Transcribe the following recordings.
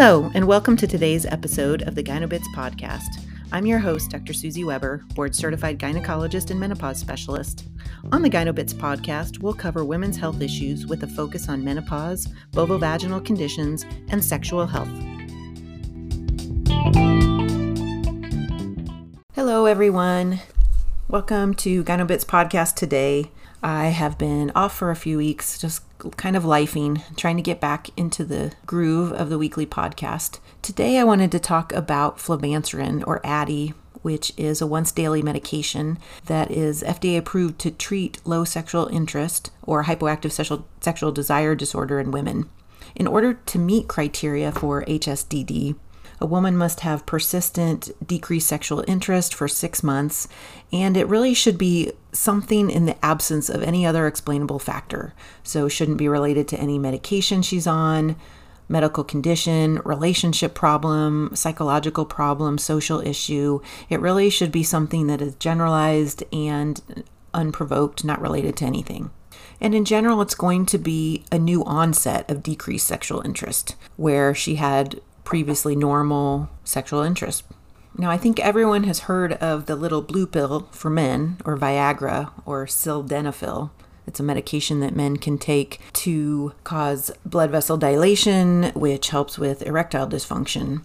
Hello, and welcome to today's episode of the Gynobits podcast. I'm your host, Dr. Susie Weber, board certified gynecologist and menopause specialist. On the Gynobits podcast, we'll cover women's health issues with a focus on menopause, vulvovaginal conditions, and sexual health. Hello, everyone. Welcome to Gynobits podcast today. I have been off for a few weeks, just kind of lifing, trying to get back into the groove of the weekly podcast. Today, I wanted to talk about flibanserin or Addyi, which is a once daily medication that is FDA approved to treat low sexual interest or hypoactive sexual, sexual desire disorder in women. In order to meet criteria for HSDD, a woman must have persistent decreased sexual interest for six months, and it really should be something in the absence of any other explainable factor. So, shouldn't be related to any medication she's on, medical condition, relationship problem, psychological problem, social issue. It really should be something that is generalized and unprovoked, not related to anything. And in general, it's going to be a new onset of decreased sexual interest, where she had previously normal sexual interest. Now, I think everyone has heard of the little blue pill for men, or Viagra, or sildenafil. It's a medication that men can take to cause blood vessel dilation, which helps with erectile dysfunction.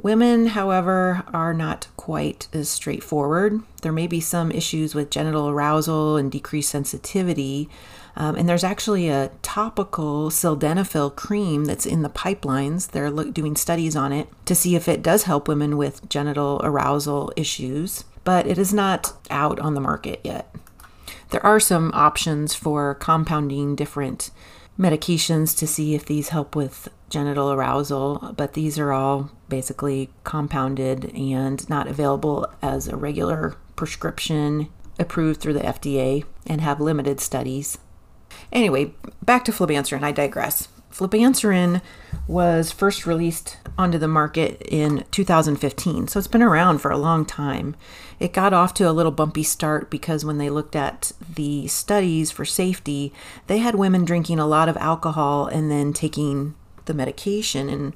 Women, however, are not quite as straightforward. There may be some issues with genital arousal and decreased sensitivity. Um, and there's actually a topical sildenafil cream that's in the pipelines. They're look, doing studies on it to see if it does help women with genital arousal issues, but it is not out on the market yet. There are some options for compounding different medications to see if these help with genital arousal, but these are all basically compounded and not available as a regular prescription approved through the FDA and have limited studies. Anyway, back to flibanserin, I digress. Flibanserin was first released onto the market in 2015, so it's been around for a long time. It got off to a little bumpy start because when they looked at the studies for safety, they had women drinking a lot of alcohol and then taking the medication and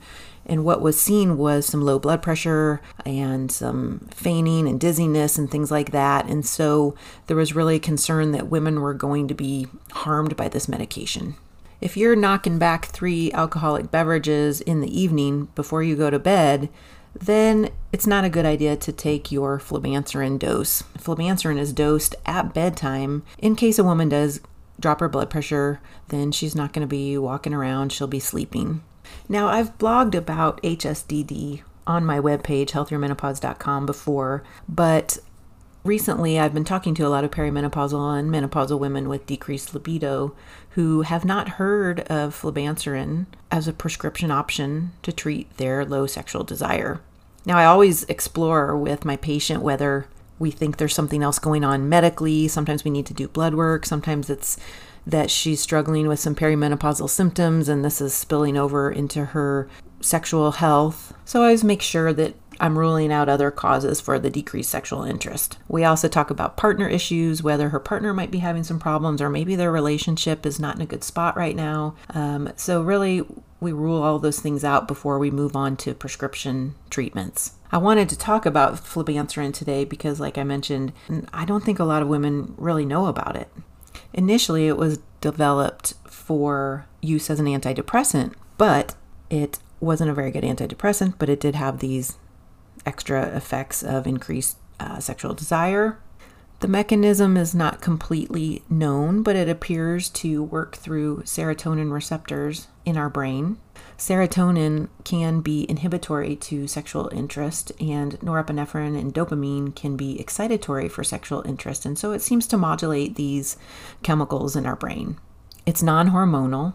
and what was seen was some low blood pressure and some fainting and dizziness and things like that. And so there was really concern that women were going to be harmed by this medication. If you're knocking back three alcoholic beverages in the evening before you go to bed, then it's not a good idea to take your flibanserin dose. Flibanserin is dosed at bedtime in case a woman does drop her blood pressure, then she's not going to be walking around, she'll be sleeping. Now, I've blogged about HSDD on my webpage, healthiermenopause.com, before, but recently I've been talking to a lot of perimenopausal and menopausal women with decreased libido who have not heard of flibanserin as a prescription option to treat their low sexual desire. Now, I always explore with my patient whether we think there's something else going on medically. Sometimes we need to do blood work. Sometimes it's that she's struggling with some perimenopausal symptoms and this is spilling over into her sexual health. So I always make sure that I'm ruling out other causes for the decreased sexual interest. We also talk about partner issues, whether her partner might be having some problems or maybe their relationship is not in a good spot right now. Um, so, really, we rule all those things out before we move on to prescription treatments. I wanted to talk about flibanserin today because, like I mentioned, I don't think a lot of women really know about it. Initially, it was developed for use as an antidepressant, but it wasn't a very good antidepressant, but it did have these extra effects of increased uh, sexual desire. The mechanism is not completely known, but it appears to work through serotonin receptors in our brain. Serotonin can be inhibitory to sexual interest, and norepinephrine and dopamine can be excitatory for sexual interest, and so it seems to modulate these chemicals in our brain. It's non hormonal.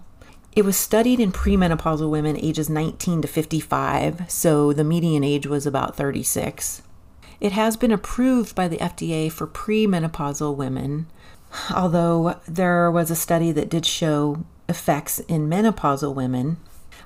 It was studied in premenopausal women ages 19 to 55, so the median age was about 36. It has been approved by the FDA for premenopausal women, although there was a study that did show effects in menopausal women.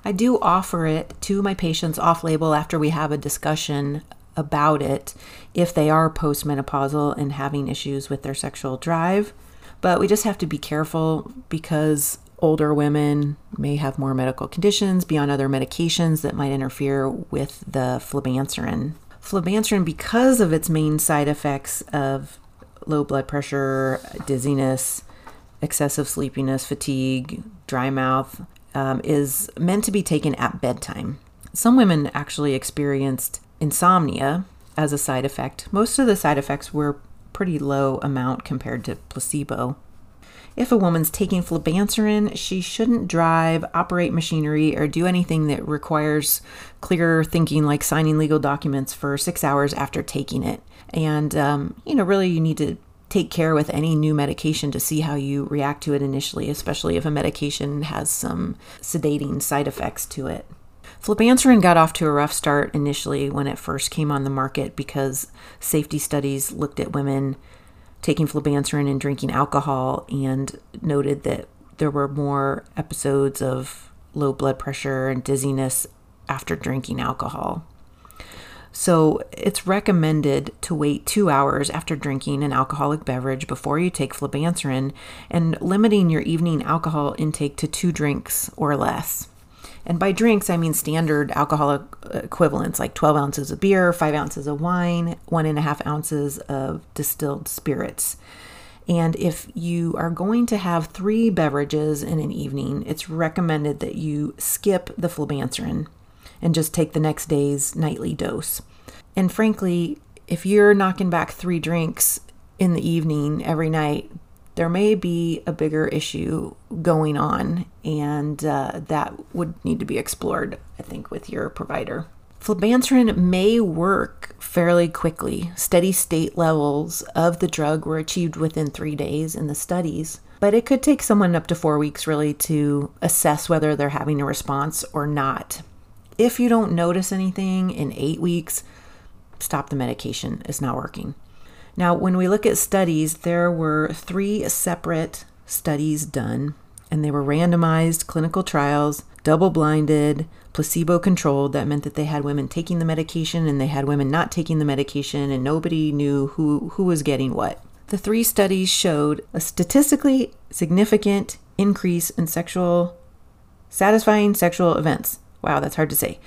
I do offer it to my patients off label after we have a discussion about it if they are postmenopausal and having issues with their sexual drive. But we just have to be careful because older women may have more medical conditions, be on other medications that might interfere with the flibanserin. Flibanserin, because of its main side effects of low blood pressure, dizziness, excessive sleepiness, fatigue, dry mouth, um, is meant to be taken at bedtime. Some women actually experienced insomnia as a side effect. Most of the side effects were pretty low amount compared to placebo. If a woman's taking flibanserin, she shouldn't drive, operate machinery, or do anything that requires clear thinking like signing legal documents for six hours after taking it. And, um, you know, really you need to take care with any new medication to see how you react to it initially, especially if a medication has some sedating side effects to it. Flibanserin got off to a rough start initially when it first came on the market because safety studies looked at women taking flibanserin and drinking alcohol and noted that there were more episodes of low blood pressure and dizziness after drinking alcohol. So it's recommended to wait two hours after drinking an alcoholic beverage before you take flibanserin and limiting your evening alcohol intake to two drinks or less. And by drinks, I mean standard alcoholic equivalents like 12 ounces of beer, 5 ounces of wine, one and a half ounces of distilled spirits. And if you are going to have three beverages in an evening, it's recommended that you skip the flibanserin and just take the next day's nightly dose. And frankly, if you're knocking back three drinks in the evening every night, there may be a bigger issue going on, and uh, that would need to be explored, I think, with your provider. Flibanserin may work fairly quickly. Steady state levels of the drug were achieved within three days in the studies, but it could take someone up to four weeks really to assess whether they're having a response or not. If you don't notice anything in eight weeks, stop the medication. It's not working. Now, when we look at studies, there were three separate studies done, and they were randomized clinical trials, double blinded, placebo controlled. That meant that they had women taking the medication and they had women not taking the medication, and nobody knew who, who was getting what. The three studies showed a statistically significant increase in sexual satisfying sexual events Wow, that's hard to say.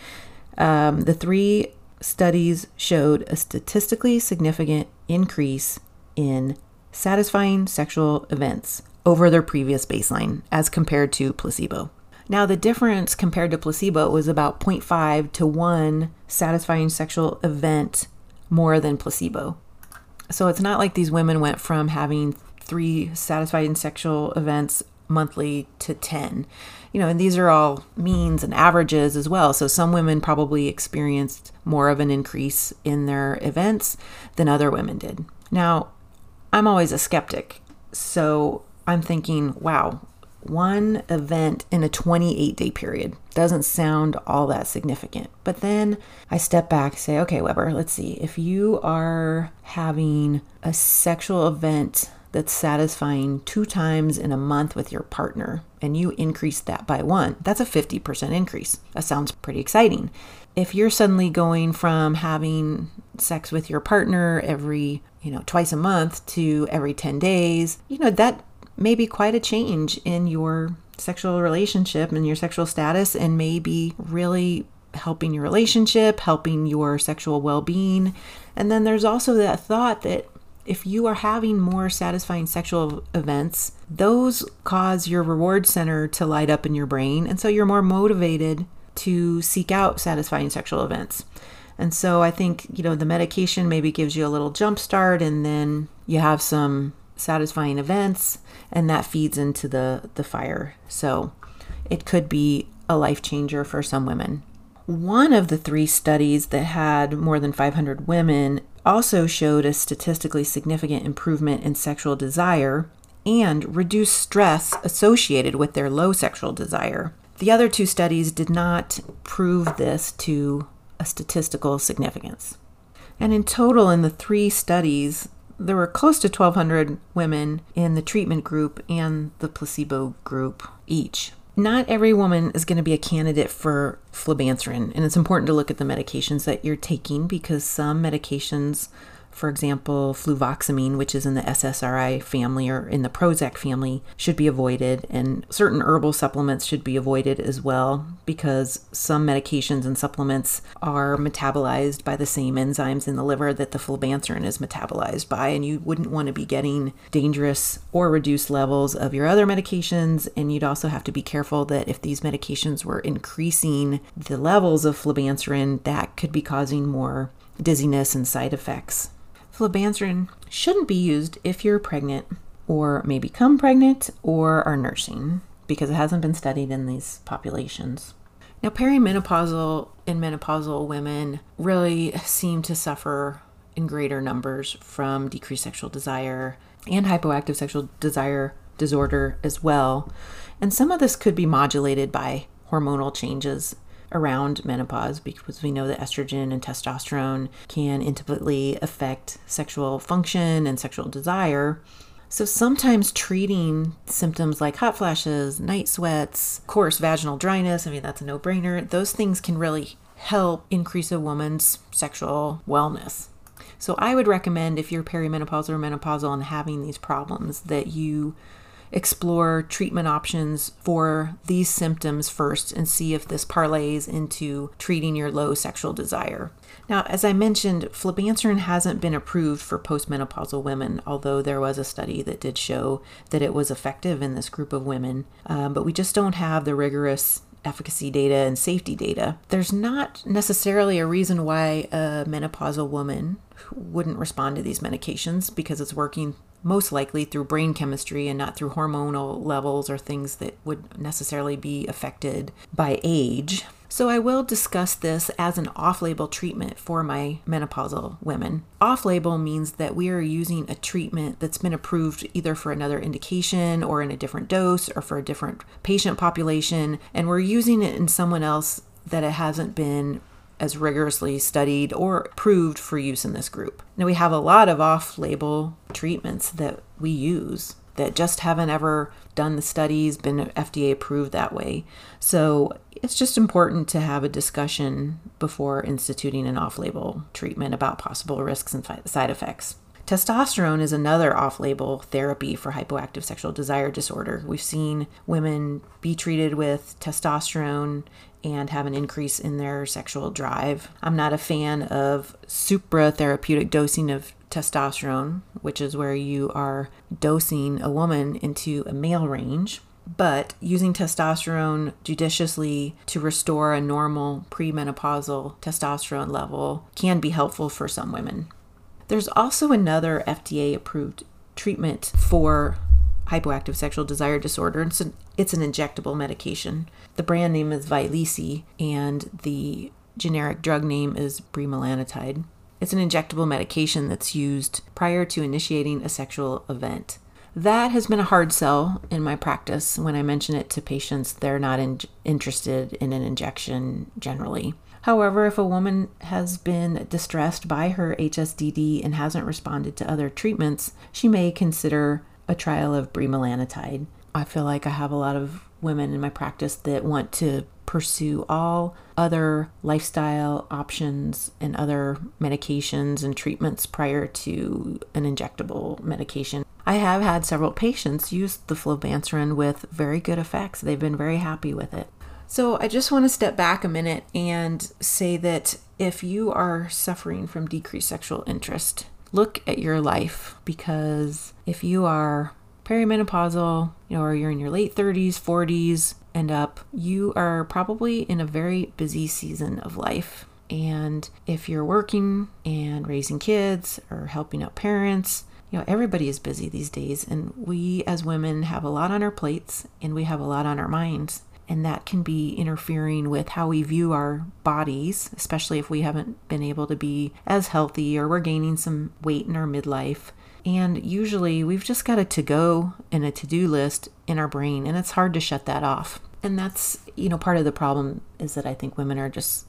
Um, the three studies showed a statistically significant increase in satisfying sexual events over their previous baseline as compared to placebo. Now, the difference compared to placebo was about 0.5 to 1 satisfying sexual event more than placebo. So it's not like these women went from having three satisfying sexual events monthly to 10 you know, and these are all means and averages as well. So some women probably experienced more of an increase in their events than other women did. Now, I'm always a skeptic. So I'm thinking, wow, one event in a 28 day period doesn't sound all that significant. But then I step back say, okay, Weber, let's see. If you are having a sexual event that's satisfying two times in a month with your partner and you increase that by one, that's a 50% increase. That sounds pretty exciting. If you're suddenly going from having sex with your partner every, you know, twice a month to every 10 days, you know, that may be quite a change in your sexual relationship and your sexual status and maybe really helping your relationship, helping your sexual well being. And then there's also that thought that if you are having more satisfying sexual events, those cause your reward center to light up in your brain. And so you're more motivated to seek out satisfying sexual events. And so I think, you know, the medication maybe gives you a little jump start and then you have some satisfying events and that feeds into the the fire. So it could be a life changer for some women. One of the three studies that had more than 500 women also showed a statistically significant improvement in sexual desire and reduced stress associated with their low sexual desire. The other two studies did not prove this to a statistical significance. And in total, in the three studies, there were close to 1,200 women in the treatment group and the placebo group each not every woman is going to be a candidate for flibanserin, and it's important to look at the medications that you're taking because some medications for example, fluvoxamine, which is in the SSRI family or in the Prozac family, should be avoided, and certain herbal supplements should be avoided as well because some medications and supplements are metabolized by the same enzymes in the liver that the flibanserin is metabolized by, and you wouldn't want to be getting dangerous or reduced levels of your other medications. And you'd also have to be careful that if these medications were increasing the levels of flibanserin, that could be causing more dizziness and side effects. Flibanserin shouldn't be used if you're pregnant or may become pregnant or are nursing because it hasn't been studied in these populations. Now, perimenopausal and menopausal women really seem to suffer in greater numbers from decreased sexual desire and hypoactive sexual desire disorder as well. And some of this could be modulated by hormonal changes around menopause because we know that estrogen and testosterone can intimately affect sexual function and sexual desire. So sometimes treating symptoms like hot flashes, night sweats, coarse vaginal dryness, I mean, that's a no brainer, those things can really help increase a woman's sexual wellness. So I would recommend if you're perimenopausal or menopausal and having these problems that you explore treatment options for these symptoms first and see if this parlays into treating your low sexual desire. Now, as I mentioned, flibanserin hasn't been approved for postmenopausal women, although there was a study that did show that it was effective in this group of women. Um, but we just don't have the rigorous efficacy data and safety data. There's not necessarily a reason why a menopausal woman wouldn't respond to these medications because it's working most likely through brain chemistry and not through hormonal levels or things that would necessarily be affected by age. So, I will discuss this as an off label treatment for my menopausal women. Off label means that we are using a treatment that's been approved either for another indication or in a different dose or for a different patient population, and we're using it in someone else that it hasn't been as rigorously studied or approved for use in this group. Now, we have a lot of off label treatments that we use that just haven't ever done the studies, been FDA approved that way. So it's just important to have a discussion before instituting an off label treatment about possible risks and side effects. Testosterone is another off label therapy for hypoactive sexual desire disorder. We've seen women be treated with testosterone and have an increase in their sexual drive. I'm not a fan of supra therapeutic dosing of testosterone, which is where you are dosing a woman into a male range. But using testosterone judiciously to restore a normal premenopausal testosterone level can be helpful for some women. There's also another FDA approved treatment for hypoactive sexual desire disorder. It's an, it's an injectable medication. The brand name is Vyleesi, and the generic drug name is bremelanotide. It's an injectable medication that's used prior to initiating a sexual event. That has been a hard sell in my practice. When I mention it to patients, they're not in- interested in an injection generally. However, if a woman has been distressed by her HSDD and hasn't responded to other treatments, she may consider a trial of bremelanotide. I feel like I have a lot of women in my practice that want to pursue all other lifestyle options and other medications and treatments prior to an injectable medication. I have had several patients use the flibanserin with very good effects. They've been very happy with it. So I just want to step back a minute and say that if you are suffering from decreased sexual interest, look at your life because if you are perimenopausal, you know, or you're in your late 30s, 40s, and up, you are probably in a very busy season of life. And if you're working and raising kids or helping out parents, you know, everybody is busy these days. And we as women have a lot on our plates and we have a lot on our minds and that can be interfering with how we view our bodies, especially if we haven't been able to be as healthy or we're gaining some weight in our midlife. And usually we've just got a to go and a to do list in our brain, and it's hard to shut that off. And that's, you know, part of the problem is that I think women are just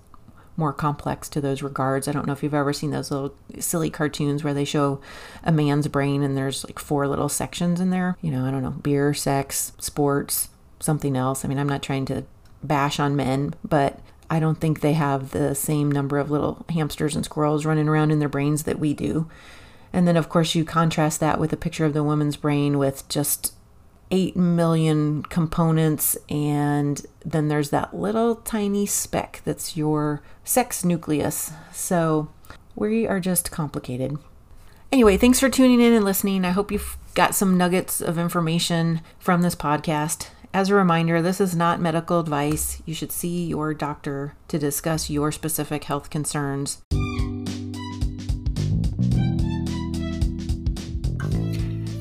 more complex to those regards. I don't know if you've ever seen those little silly cartoons where they show a man's brain and there's like four little sections in there. You know, I don't know, beer, sex, sports, something else. I mean, I'm not trying to bash on men, but I don't think they have the same number of little hamsters and squirrels running around in their brains that we do. And then, of course, you contrast that with a picture of the woman's brain with just 8 million components, and then there's that little tiny speck that's your sex nucleus. So we are just complicated. Anyway, thanks for tuning in and listening. I hope you've got some nuggets of information from this podcast. As a reminder, this is not medical advice. You should see your doctor to discuss your specific health concerns.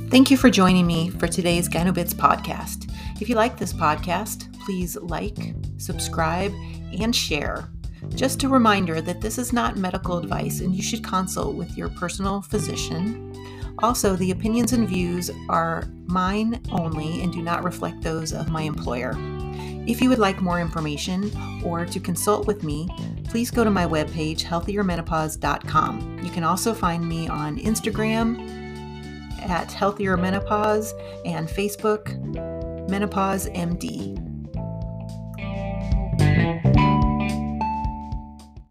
Thank you for joining me for today's Gynobits podcast. If you like this podcast, please like, subscribe, and share. Just a reminder that this is not medical advice and you should consult with your personal physician. Also, the opinions and views are mine only and do not reflect those of my employer. If you would like more information or to consult with me, please go to my webpage, healthiermenopause.com. You can also find me on Instagram at Healthier Menopause and Facebook, Menopause MD.